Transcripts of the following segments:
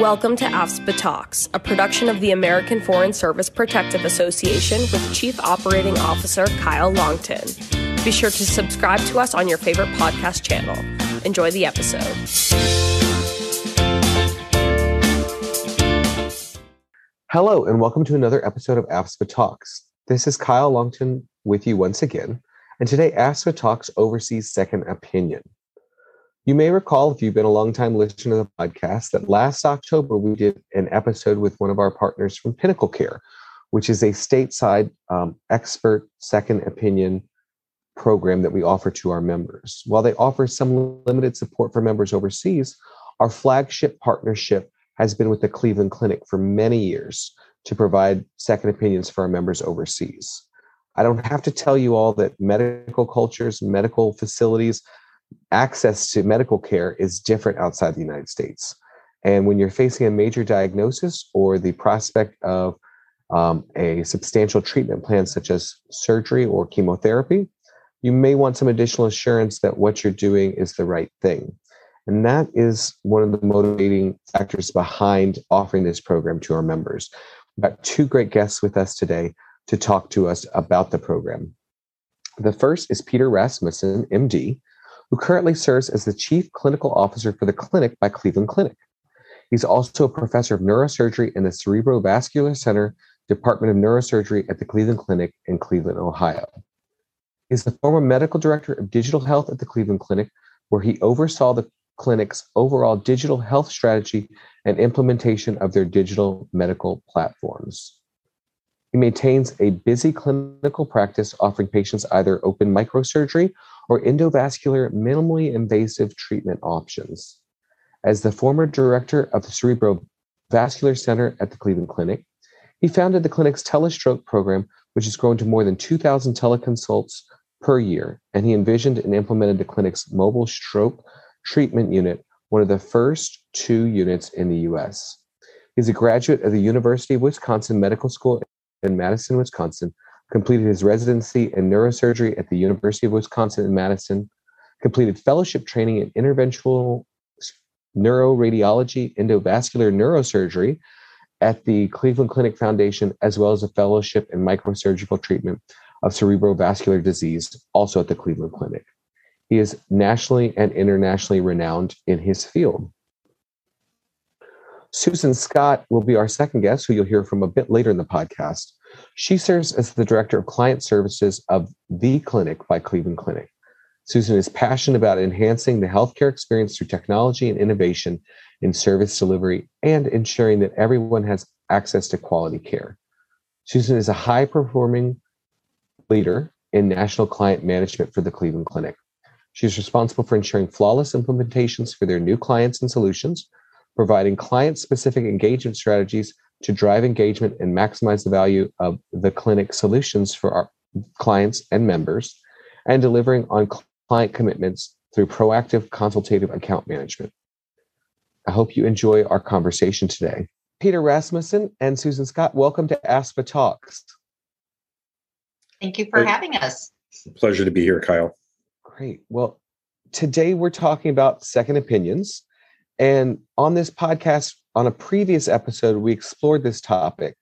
Welcome to AFSPA Talks, a production of the American Foreign Service Protective Association with Chief Operating Officer Kyle Longton. Be sure to subscribe to us on your favorite podcast channel. Enjoy the episode. Hello, and welcome to another episode of AFSPA Talks. This is Kyle Longton with you once again, and today AFSPA Talks oversees Second Opinion. You may recall, if you've been a long-time listener to the podcast, that last October we did an episode with one of our partners from Pinnacle Care, which is a stateside um, expert second opinion program that we offer to our members. While they offer some limited support for members overseas, our flagship partnership has been with the Cleveland Clinic for many years to provide second opinions for our members overseas. I don't have to tell you all that medical cultures, medical facilities, access to medical care is different outside the United States. And when you're facing a major diagnosis or the prospect of um, a substantial treatment plan, such as surgery or chemotherapy, you may want some additional assurance that what you're doing is the right thing. And that is one of the motivating factors behind offering this program to our members. We've got two great guests with us today to talk to us about the program. The first is Peter Rasmussen, MD, who currently serves as the Chief Clinical Officer for the clinic by Cleveland Clinic. He's also a professor of neurosurgery in the Cerebrovascular Center, Department of Neurosurgery at the Cleveland Clinic in Cleveland, Ohio. He's the former medical director of digital health at the Cleveland Clinic, where he oversaw the clinic's overall digital health strategy and implementation of their digital medical platforms. He maintains a busy clinical practice offering patients either open microsurgery or endovascular minimally invasive treatment options. As the former director of the Cerebrovascular Center at the Cleveland Clinic, he founded the clinic's telestroke program, which has grown to more than 2,000 teleconsults per year, and he envisioned and implemented the clinic's mobile stroke treatment unit, one of the first two units in the US. He's a graduate of the University of Wisconsin Medical School in Madison, Wisconsin, completed his residency in neurosurgery at the University of Wisconsin in Madison, completed fellowship training in interventional neuroradiology, endovascular neurosurgery at the Cleveland Clinic Foundation, as well as a fellowship in microsurgical treatment of cerebrovascular disease, also at the Cleveland Clinic. He is nationally and internationally renowned in his field. Susan Scott will be our second guest, who you'll hear from a bit later in the podcast. She serves as the Director of Client Services of The Clinic by Cleveland Clinic. Susan is passionate about enhancing the healthcare experience through technology and innovation in service delivery and ensuring that everyone has access to quality care. Susan is a high performing leader in national client management for the Cleveland Clinic. She is responsible for ensuring flawless implementations for their new clients and solutions, providing client specific engagement strategies to drive engagement and maximize the value of the clinic solutions for our clients and members, and delivering on client commitments through proactive consultative account management. I hope you enjoy our conversation today. Peter Rasmussen and Susan Scott, welcome to AFSPA Talks. Thank you for having us. Pleasure to be here, Kyle. Great. Well, today we're talking about second opinions. And on this podcast, on a previous episode, we explored this topic,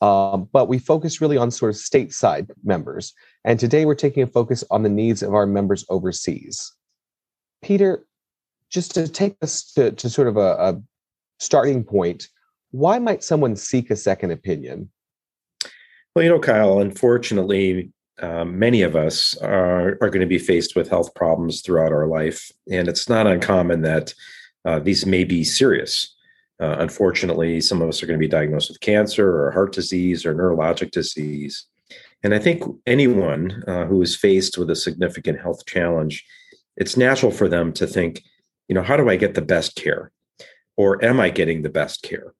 um, but we focused really on sort of stateside members. And today we're taking a focus on the needs of our members overseas. Peter, just to take us to, to sort of a, a starting point, why might someone seek a second opinion? Well, you know, Kyle, unfortunately, um, many of us are, are going to be faced with health problems throughout our life. And it's not uncommon that uh, these may be serious. Uh, unfortunately, some of us are going to be diagnosed with cancer or heart disease or neurologic disease. And I think anyone uh, who is faced with a significant health challenge, it's natural for them to think, you know, how do I get the best care? Or am I getting the best care?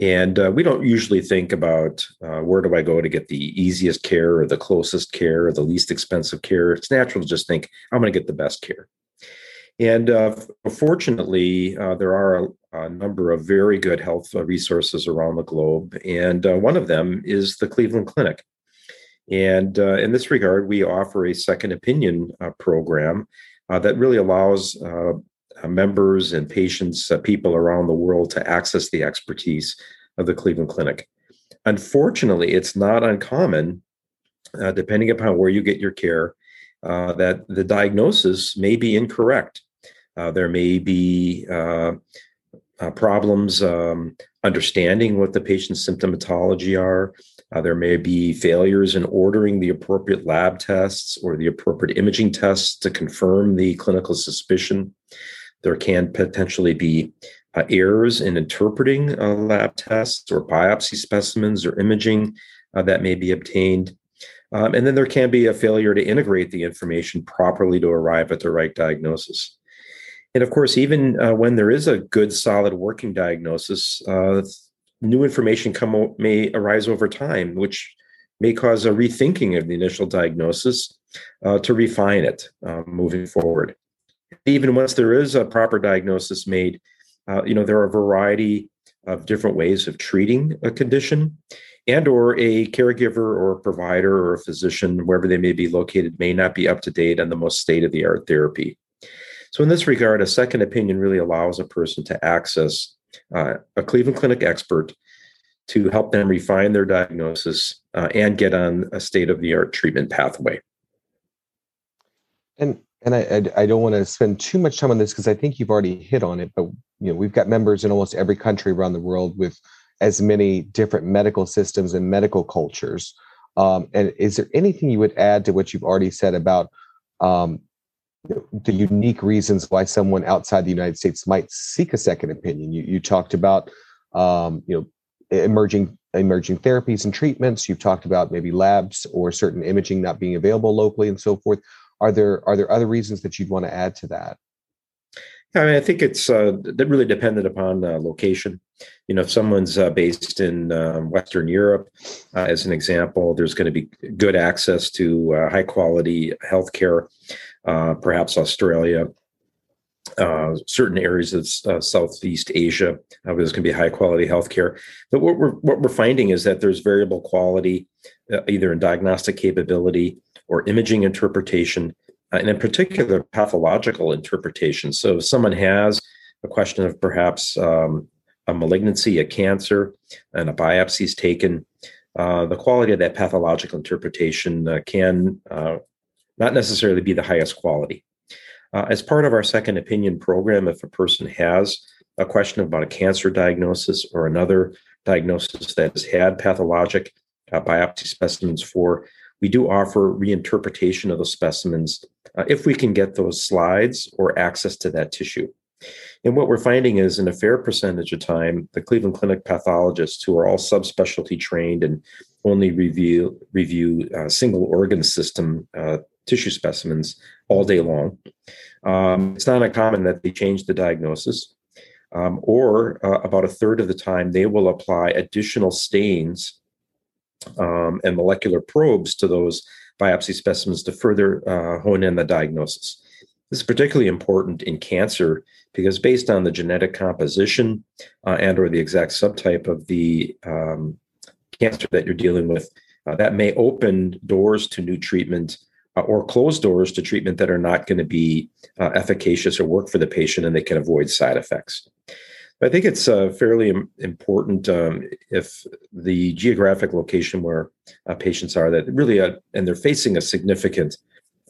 And uh, we don't usually think about uh, where do I go to get the easiest care or the closest care or the least expensive care. It's natural to just think, I'm going to get the best care. And uh, fortunately, uh, there are a, a, number of very good health uh, resources around the globe. And uh, one of them is the Cleveland Clinic. And uh, in this regard, we offer a second opinion uh, program that really allows members and patients, people around the world to access the expertise of the Cleveland Clinic. Unfortunately, it's not uncommon, depending upon where you get your care, uh, that the diagnosis may be incorrect. Uh, there may be uh, problems um, understanding what the patient's symptomatology are. Uh, there may be failures in ordering the appropriate lab tests or the appropriate imaging tests to confirm the clinical suspicion. There can potentially be uh, errors in interpreting uh, lab tests or biopsy specimens or imaging uh, that may be obtained. Um, and then there can be a failure to integrate the information properly to arrive at the right diagnosis. And of course, even uh, when there is a good, solid working diagnosis, uh, new information come may arise over time, which may cause a rethinking of the initial diagnosis uh, to refine it moving forward even once there is a proper diagnosis made, uh, you know, there are a variety of different ways of treating a condition and or a caregiver or a provider or a physician wherever they may be located may not be up to date on the most state of the art therapy so in this regard a second opinion really allows a person to access uh, a cleveland clinic expert to help them refine their diagnosis uh, and get on a state of the art treatment pathway and and I, I, I don't want to spend too much time on this because I think you've already hit on it. But you know, we've got members in almost every country around the world with as many different medical systems and medical cultures. Um, and is there anything you would add to what you've already said about um, the unique reasons why someone outside the United States might seek a second opinion? You, you talked about um, you know emerging emerging therapies and treatments. You've talked about maybe labs or certain imaging not being available locally and so forth are there are there other reasons that you'd want to add to that? I mean, I think it's uh, really dependent upon uh, location. You know, if someone's uh, based in um, Western Europe, uh, as an example, there's going to be good access to uh, high quality healthcare. Uh, perhaps Australia, certain areas of Southeast Asia, there's going to be high quality healthcare. But what we're what we're finding is that there's variable quality, either in diagnostic capability or imaging interpretation, uh, and in particular, pathological interpretation. So, if someone has a question of perhaps um, a malignancy, a cancer, and a biopsy is taken, uh, the quality of that pathological interpretation uh, can uh, not necessarily be the highest quality. Uh, as part of our second opinion program, if a person has a question about a cancer diagnosis or another diagnosis that has had pathologic uh, biopsy specimens for, we do offer reinterpretation of those specimens uh, if we can get those slides or access to that tissue. And what we're finding is, in a fair percentage of time, the Cleveland Clinic pathologists who are all subspecialty trained and only review review uh, single organ system uh, tissue specimens all day long. Um, it's not uncommon that they change the diagnosis, um, or uh, about a third of the time they will apply additional stains um, and molecular probes to those biopsy specimens to further uh, hone in the diagnosis. This is particularly important in cancer because based on the genetic composition uh, and or the exact subtype of the um, cancer that you're dealing with, uh, that may open doors to new treatment uh, or close doors to treatment that are not going to be uh, efficacious or work for the patient and they can avoid side effects. I think it's uh, fairly important um, if the geographic location where uh, patients are that really, and they're facing a significant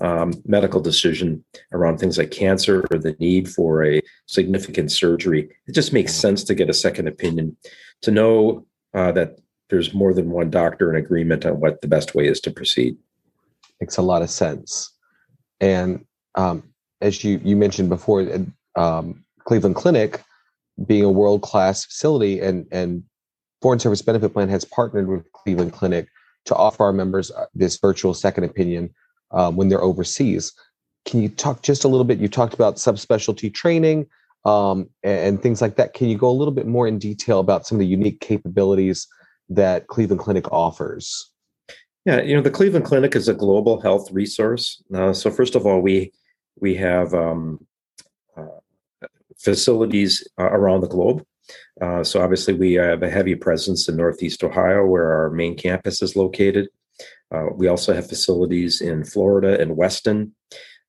um, medical decision around things like cancer or the need for a significant surgery. It just makes sense to get a second opinion to know uh, that there's more than one doctor in agreement on what the best way is to proceed. Makes a lot of sense. And um, as you you mentioned before, um, Cleveland Clinic being a world class facility and and Foreign Service Benefit Plan has partnered with Cleveland Clinic to offer our members uh, this virtual second opinion um, when they're overseas. Can you talk just a little bit? You talked about subspecialty training um, and, things like that. Can you go a little bit more in detail about some of the unique capabilities that Cleveland Clinic offers? Yeah, you know, the Cleveland Clinic is a global health resource. Uh, so first of all, we we have um, uh, facilities uh, around the globe. Uh, so obviously, we have a heavy presence in Northeast Ohio, where our main campus is located. Uh, we also have facilities in Florida and Weston.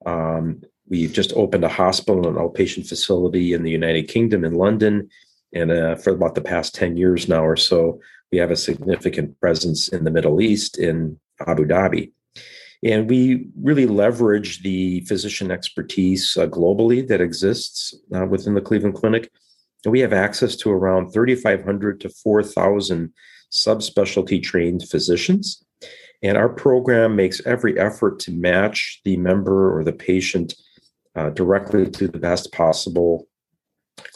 Um, we've just opened a hospital and outpatient facility in the United Kingdom in London. And uh, for about the past 10 years now or so, we have a significant presence in the Middle East in Abu Dhabi. And we really leverage the physician expertise uh, globally that exists uh, within the Cleveland Clinic. And we have access to around 3,500 to 4,000 subspecialty trained physicians. And our program makes every effort to match the member or the patient uh, directly to the best possible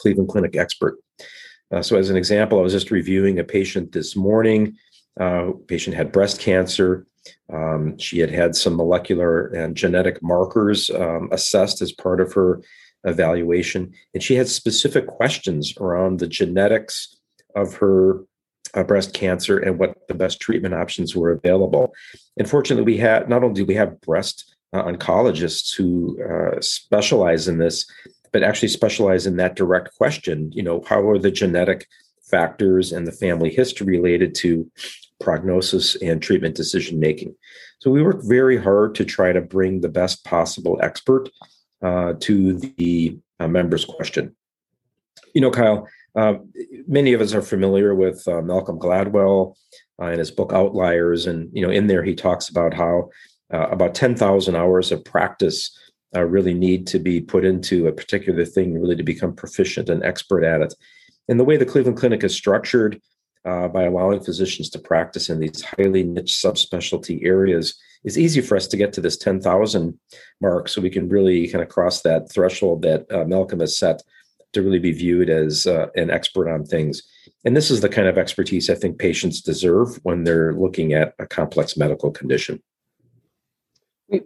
Cleveland Clinic expert. Uh, so, as an example, I was just reviewing a patient this morning. Uh, patient had breast cancer. Um, she had had some molecular and genetic markers um, assessed as part of her evaluation, and she had specific questions around the genetics of her uh, breast cancer and what the best treatment options were available. Unfortunately, we had not only do we have breast uh, oncologists who uh, specialize in this, but actually specialize in that direct question. You know, how are the genetic factors and the family history related to prognosis and treatment decision making? So we work very hard to try to bring the best possible expert uh, to the uh, members' question. You know, Kyle, uh, many of us are familiar with uh, Malcolm Gladwell uh, and his book Outliers, and you know, in there he talks about how uh, about ten thousand hours of practice uh, really need to be put into a particular thing, really to become proficient and expert at it. And the way the Cleveland Clinic is structured, uh, by allowing physicians to practice in these highly niche subspecialty areas, is easy for us to get to this ten thousand mark, so we can really kind of cross that threshold that Malcolm has set to really be viewed as uh, an expert on things. And this is the kind of expertise I think patients deserve when they're looking at a complex medical condition.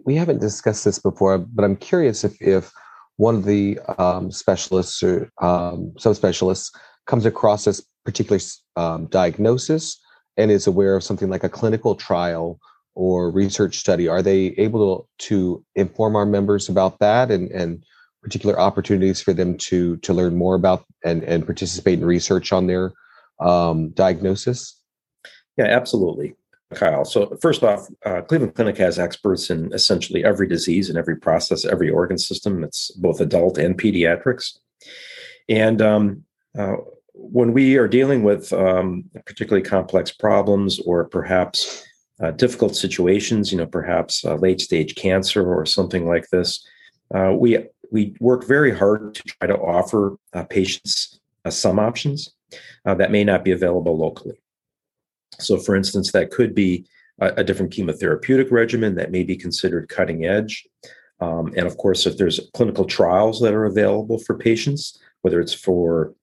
We, haven't discussed this before, but I'm curious if, if one of the um, specialists or um, subspecialists comes across this particular um, diagnosis and is aware of something like a clinical trial or research study, are they able to, to inform our members about that and, and particular opportunities for them to to learn more about and and participate in research on their um, diagnosis? Yeah, absolutely, Kyle. So first off, uh, Cleveland Clinic has experts in essentially every disease and every process, every organ system. It's both adult and pediatrics, and um, uh, when we are dealing with um, particularly complex problems or perhaps uh, difficult situations, you know, perhaps late stage cancer or something like this, uh, we we work very hard to try to offer uh, patients uh, some options uh, that may not be available locally. So, for instance, that could be a, a different chemotherapeutic regimen that may be considered cutting edge. Um, and of course, if there's clinical trials that are available for patients, whether it's for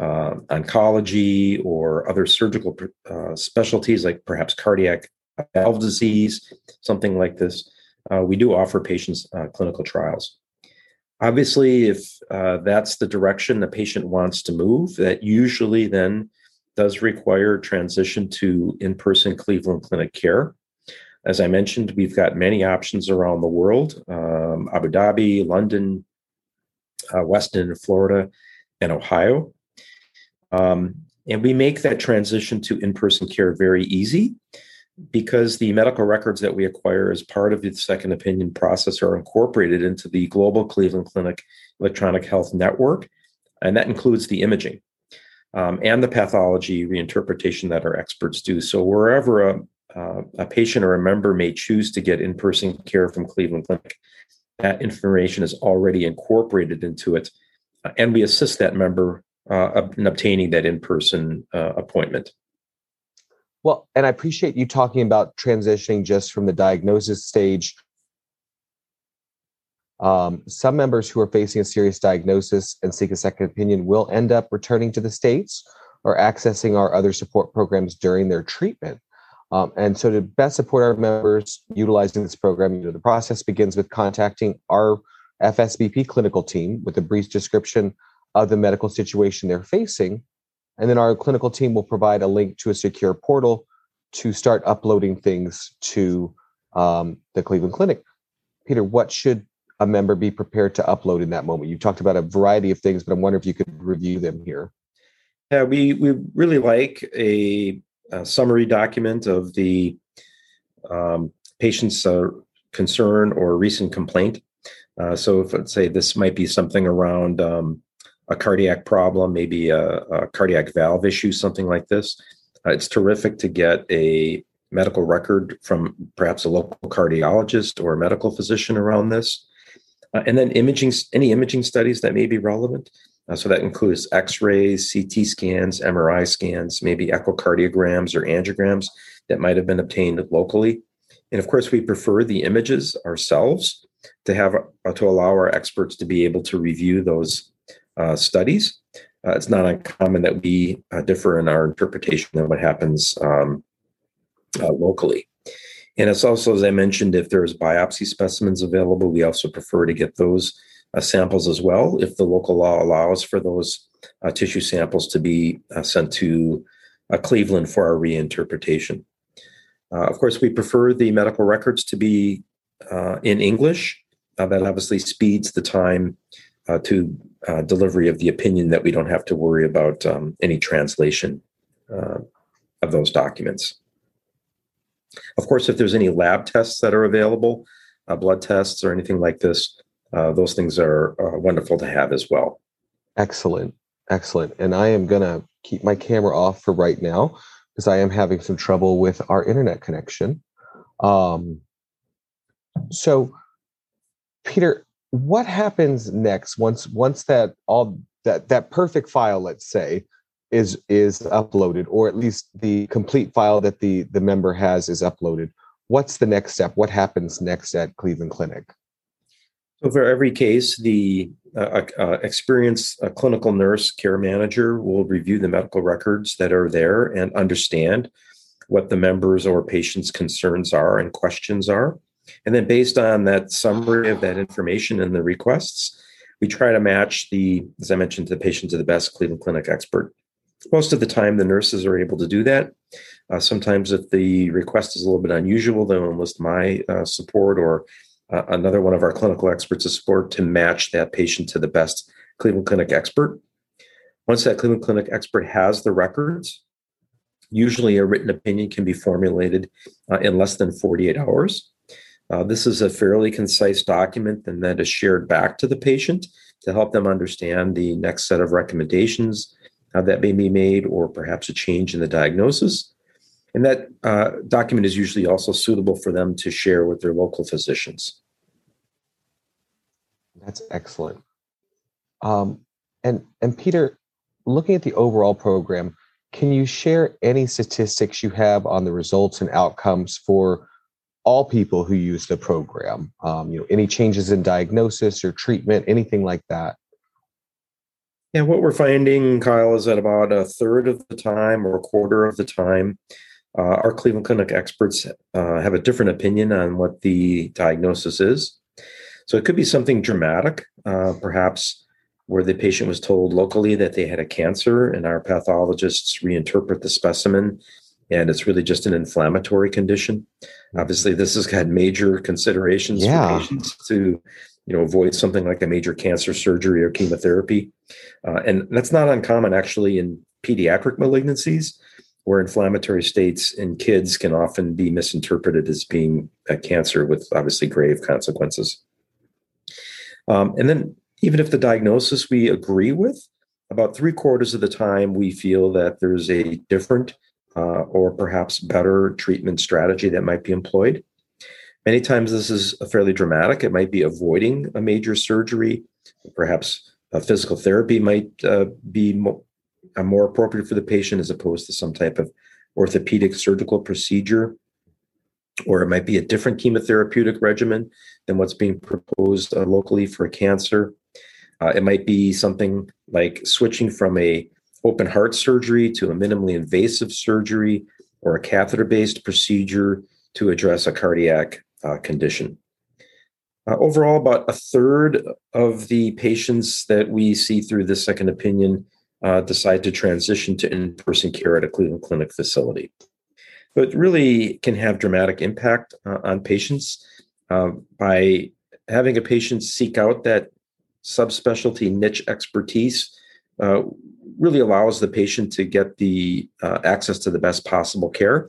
uh, oncology or other surgical uh, specialties like perhaps cardiac valve disease, something like this, uh, we do offer patients clinical trials. Obviously, if uh, that's the direction the patient wants to move, that usually then does require transition to in person Cleveland Clinic care. As I mentioned, we've got many options around the world um, Abu Dhabi, London, uh, Weston, Florida, and Ohio. Um, and we make that transition to in person care very easy because the medical records that we acquire as part of the second opinion process are incorporated into the global Cleveland Clinic electronic health network, and that includes the imaging um, and the pathology reinterpretation that our experts do. So wherever a, uh, a patient or a member may choose to get in-person care from Cleveland Clinic, that information is already incorporated into it, uh, and we assist that member uh, in obtaining that in-person uh, appointment. Well, and I appreciate you talking about transitioning just from the diagnosis stage. Um, some members who are facing a serious diagnosis and seek a second opinion will end up returning to the States or accessing our other support programs during their treatment. Um, and so, to best support our members utilizing this program, you know, the process begins with contacting our FSBP clinical team with a brief description of the medical situation they're facing and then our clinical team will provide a link to a secure portal to start uploading things to um, the Cleveland Clinic. Peter, what should a member be prepared to upload in that moment? You talked about a variety of things, but I'm wondering if you could review them here. Yeah, we we really like a, a summary document of the um, patient's uh, concern or recent complaint. Uh, so, if let's say this might be something around um, a cardiac problem, maybe a, a, cardiac valve issue, something like this, uh, it's terrific to get a medical record from perhaps a local cardiologist or a medical physician around this. Uh, and then imaging, any imaging studies that may be relevant. Uh, so that includes X-rays, CT scans, MRI scans, maybe echocardiograms or angiograms that might have been obtained locally. And of course, we prefer the images ourselves to have uh, to allow our experts to be able to review those uh, studies. Uh, it's not uncommon that we uh, differ in our interpretation of what happens um, uh, locally. And it's also, as I mentioned, if there's biopsy specimens available, we also prefer to get those uh, samples as well, if the local law allows for those uh, tissue samples to be uh, sent to uh, Cleveland for our reinterpretation. Uh, of course, we prefer the medical records to be in English. that obviously speeds the time to delivery of the opinion that we don't have to worry about um, any translation of those documents. Of course, if there's any lab tests that are available, uh, blood tests or anything like this, uh, those things are uh, wonderful to have as well. Excellent. Excellent. And I am going to keep my camera off for right now because I am having some trouble with our internet connection. Um, so, Peter, what happens next once once that all that that perfect file, let's say, is is uploaded or at least the complete file that the the member has is uploaded? What's the next step? What happens next at cleveland clinic? So for every case the uh, uh, experienced uh, clinical nurse care manager will review the medical records that are there and understand what the members or patients concerns are and questions are and then based on that summary of that information and the requests we try to match the as i mentioned the patient to the best cleveland clinic expert most of the time, the nurses are able to do that. Uh, sometimes, if the request is a little bit unusual, they'll enlist my uh, support or uh, another one of our clinical experts support to match that patient to the best Cleveland Clinic expert. Once that Cleveland Clinic expert has the records, usually a written opinion can be formulated uh, in less than 48 hours. Uh, this is a fairly concise document and that is shared back to the patient to help them understand the next set of recommendations how that may be made, or perhaps a change in the diagnosis. And that uh, document is usually also suitable for them to share with their local physicians. That's excellent. Um, and and Peter, looking at the overall program, can you share any statistics you have on the results and outcomes for all people who use the program? Um, you know, any changes in diagnosis or treatment, anything like that? Yeah, what we're finding, Kyle, is that about a third of the time or a quarter of the time, uh, our Cleveland Clinic experts uh, have a different opinion on what the diagnosis is. So it could be something dramatic, uh, perhaps where the patient was told locally that they had a cancer, and our pathologists reinterpret the specimen, and it's really just an inflammatory condition. Obviously, this has had major considerations yeah. for patients to you know avoid something like a major cancer surgery or chemotherapy uh, and that's not uncommon actually in pediatric malignancies where inflammatory states in kids can often be misinterpreted as being a cancer with obviously grave consequences um, and then even if the diagnosis we agree with about three quarters of the time we feel that there's a different uh, or perhaps better treatment strategy that might be employed Many times this is fairly dramatic. It might be avoiding a major surgery. Perhaps physical therapy might uh, be mo- uh, more appropriate for the patient as opposed to some type of orthopedic surgical procedure. Or it might be a different chemotherapeutic regimen than what's being proposed uh, locally for cancer. Uh, it might be something like switching from a open heart surgery to a minimally invasive surgery or a catheter based procedure to address a cardiac uh, condition. Uh, overall, about a third of the patients that we see through this second opinion uh, decide to transition to in person care at a Cleveland Clinic facility. But really can have dramatic impact uh, on patients uh, by having a patient seek out that subspecialty niche expertise. Uh, really allows the patient to get the access to the best possible care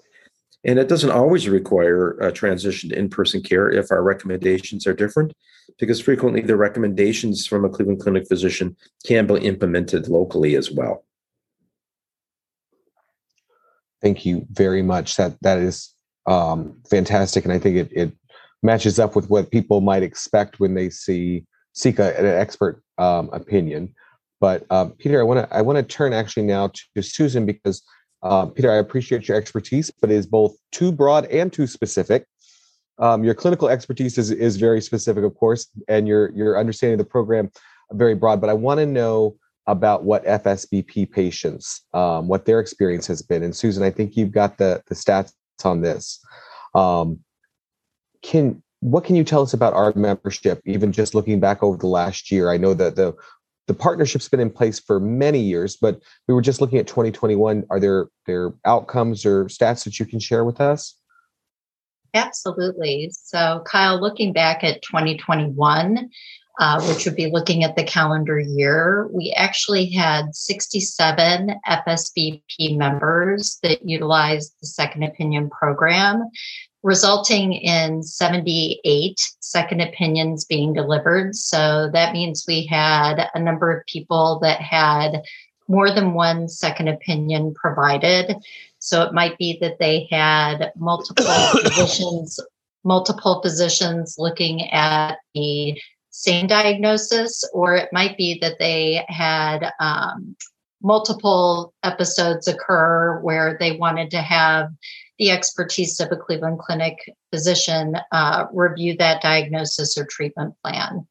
And it doesn't always require a transition to in person care if our recommendations are different, because frequently the recommendations from a Cleveland Clinic physician can be implemented locally as well. Thank you very much. That that is um, fantastic, and I think it, it matches up with what people might expect when they see seek a, an expert um, opinion. But uh, Peter, I want to I want to turn actually now to, Susan because uh, Peter, I appreciate your expertise, but it is both too broad and too specific. Um, your clinical expertise is, is very specific, of course, and your your understanding of the program very broad. But I want to know about what FSBP patients, um, what their experience has been. And Susan, I think you've got the the stats on this. Um, can what can you tell us about our membership? Even just looking back over the last year, I know that the the partnership's been in place for many years, but we were just looking at 2021. Are there there outcomes or stats that you can share with us? Absolutely. So, Kyle, looking back at 2021, uh, which would be looking at the calendar year, we actually had 67 FSBP members that utilized the Second Opinion program, resulting in 78 second opinions being delivered. So that means we had a number of people that had more than one second opinion provided. So it might be that they had multiple physicians, multiple physicians looking at the same diagnosis, or it might be that they had um, multiple episodes occur where they wanted to have the expertise of a Cleveland Clinic physician uh, review that diagnosis or treatment plan.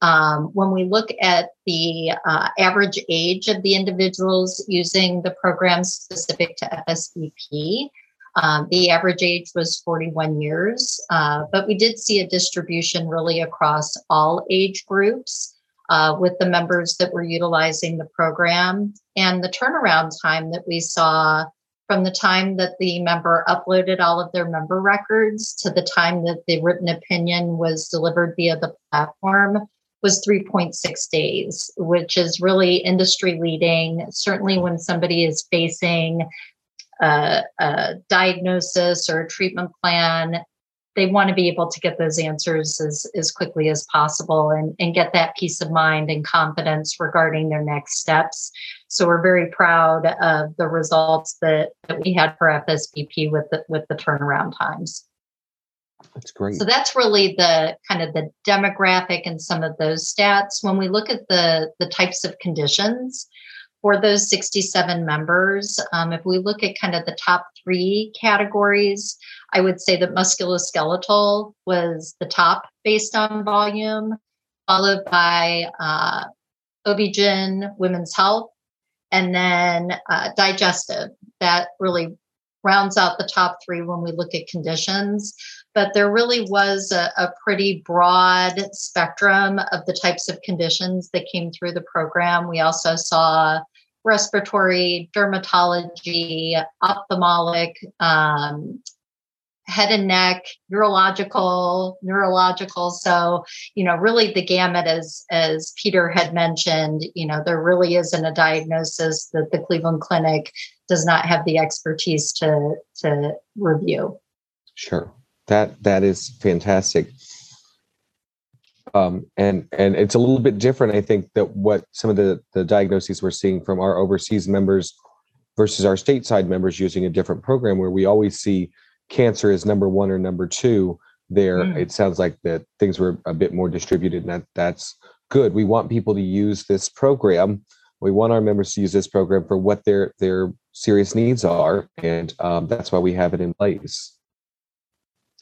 Um, when we look at the uh, average age of the individuals using the program specific to FSBP, um, the average age was 41 years, uh, but we did see a distribution really across all age groups uh, with the members that were utilizing the program. And the turnaround time that we saw from the time that the member uploaded all of their member records to the time that the written opinion was delivered via the platform was 3.6 days, which is really industry leading. Certainly, when somebody is facing a, a diagnosis or a treatment plan, they want to be able to get those answers as, as quickly as possible and, and get that peace of mind and confidence regarding their next steps. So we're very proud of the results that, that we had for FSBP with the, with the turnaround times. That's great. So that's really the kind of the demographic and some of those stats. When we look at the the types of conditions for those 67 members, um, if we look at kind of the top three categories, I would say that musculoskeletal was the top based on volume, followed by uh, OB-GYN, women's health, and then uh, digestive. That really rounds out the top three when we look at conditions. But there really was a, a, pretty broad spectrum of the types of conditions that came through the program. We also saw respiratory, dermatology, ophthalmic, um, head and neck, neurological, neurological. So, you know, really the gamut as as Peter had mentioned, you know, there really isn't a diagnosis that the Cleveland Clinic does not have the expertise to to review. Sure. That that is fantastic. Um, and and it's a little bit different, I think, that what some of the the diagnoses we're seeing from our overseas members versus our stateside members using a different program, where we always see cancer is number one or number two there mm. it sounds like that things were a bit more distributed and that that's good we want people to use this program we want our members to use this program for what their their serious needs are and um, that's why we have it in place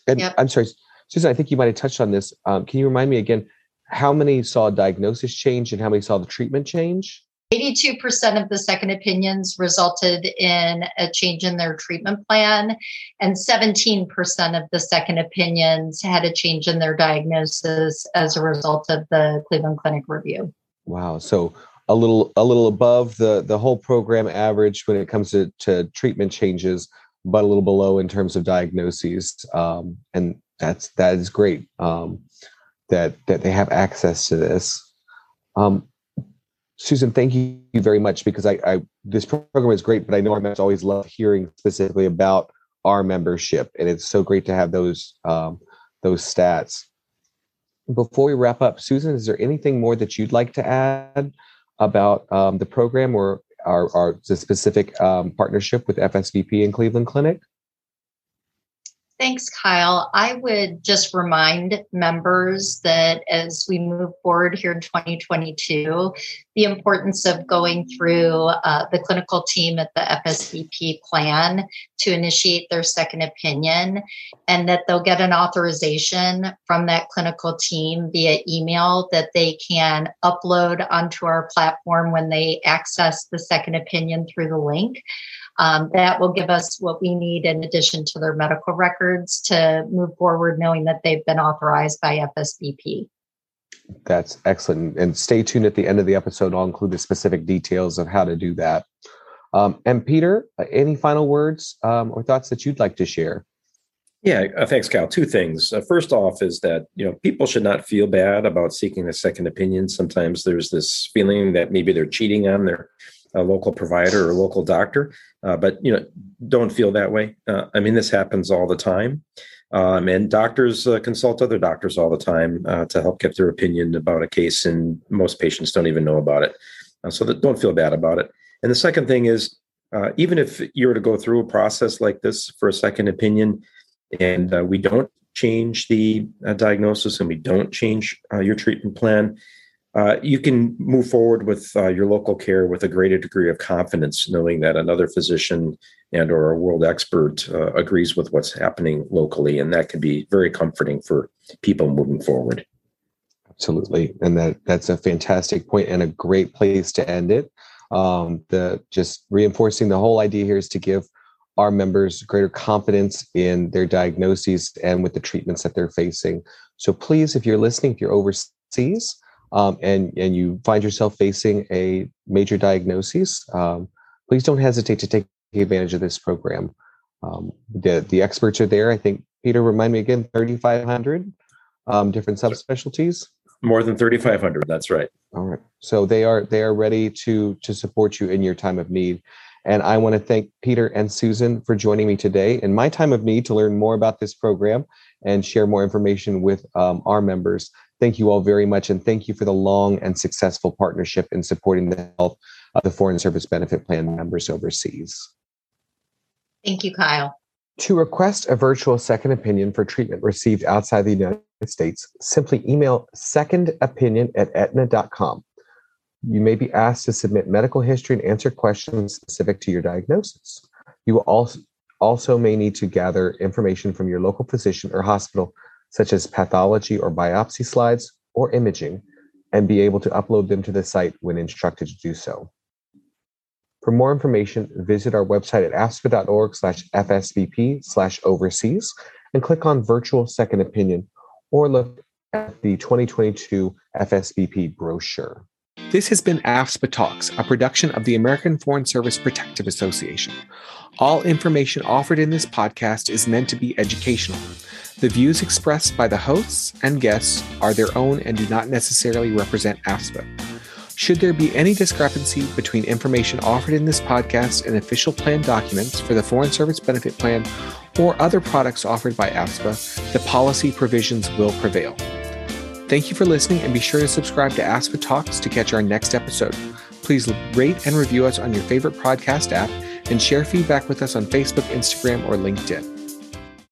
and yep. i'm sorry susan i think you might have touched on this um, can you remind me again how many saw diagnosis change and how many saw the treatment change 82% of the second opinions resulted in a change in their treatment plan, and 17% of the second opinions had a change in their diagnosis as a result of the Cleveland Clinic review. Wow. So a little a little above the the whole program average when it comes to, to treatment changes, but a little below in terms of diagnoses. Um, and that's that is great um, that that they have access to this. Um, Susan, thank you very much because I, I, this program is great, but I know our members always love hearing specifically about our membership, and it's so great to have those um, those stats. Before we wrap up, Susan, is there anything more that you'd like to add about um, the program or our, our specific um, partnership with FSBP and Cleveland Clinic? Thanks, Kyle. I would just remind members that as we move forward here in 2022, the importance of going through uh, the clinical team at the FSBP plan to initiate their second opinion, and that they'll get an authorization from that clinical team via email that they can upload onto our platform when they access the second opinion through the link. Um, that will give us what we need in addition to their medical records to move forward, knowing that they've been authorized by FSBP. That's excellent. And stay tuned at the end of the episode. I'll include the specific details of how to do that. Um, and Peter, uh, any final words um, or thoughts that you'd like to share? Yeah, uh, thanks, Cal. Two things. Uh, first off, is that you know people should not feel bad about seeking a second opinion. Sometimes there's this feeling that maybe they're cheating on their a local provider or local doctor. Uh, but you know, don't feel that way. Uh, I mean, this happens all the time, um, and doctors uh, consult other doctors all the time uh, to help get their opinion about a case, and most patients don't even know about it. Uh, so that, don't feel bad about it. And the second thing is, uh, even if you were to go through a process like this for a second opinion, and we don't change the diagnosis and we don't change your treatment plan, uh, you can move forward with uh, your local care with a greater degree of confidence, knowing that another physician and or a world expert uh, agrees with what's happening locally, and that can be very comforting for people moving forward. Absolutely, and that that's a fantastic point and a great place to end it. Um, the just reinforcing the whole idea here is to give our members greater confidence in their diagnoses and with the treatments that they're facing. So please, if you're listening, if you're overseas um, and and you find yourself facing a major diagnosis, um, please don't hesitate to take advantage of this program. Um, the the experts are there. I think Peter, remind me again, thirty five hundred um, different subspecialties. More than thirty five hundred. That's right. All right. So they are they are ready to to support you in your time of need. And I want to thank Peter and Susan for joining me today in my time of need to learn more about this program and share more information with um, our members. Thank you all very much, and thank you for the long and successful partnership in supporting the health of the Foreign Service Benefit Plan members overseas. Thank you, Kyle. To request a virtual second opinion for treatment received outside the United States, simply email secondopinion at aetna.com. You may be asked to submit medical history and answer questions specific to your diagnosis. You also, also may need to gather information from your local physician or hospital such as pathology or biopsy slides or imaging, and be able to upload them to the site when instructed to do so. For more information, visit our website at afspa.org slash fsbp slash overseas and click on Virtual Second Opinion or look at the 2022 FSBP brochure. This has been AFSPA Talks, a production of the American Foreign Service Protective Association. All information offered in this podcast is meant to be educational. The views expressed by the hosts and guests are their own and do not necessarily represent AFSPA. Should there be any discrepancy between information offered in this podcast and official plan documents for the Foreign Service Benefit Plan or other products offered by AFSPA, the policy provisions will prevail. Thank you for listening and be sure to subscribe to AFSPA Talks to catch our next episode. Please rate and review us on your favorite podcast app and share feedback with us on Facebook, Instagram, or LinkedIn.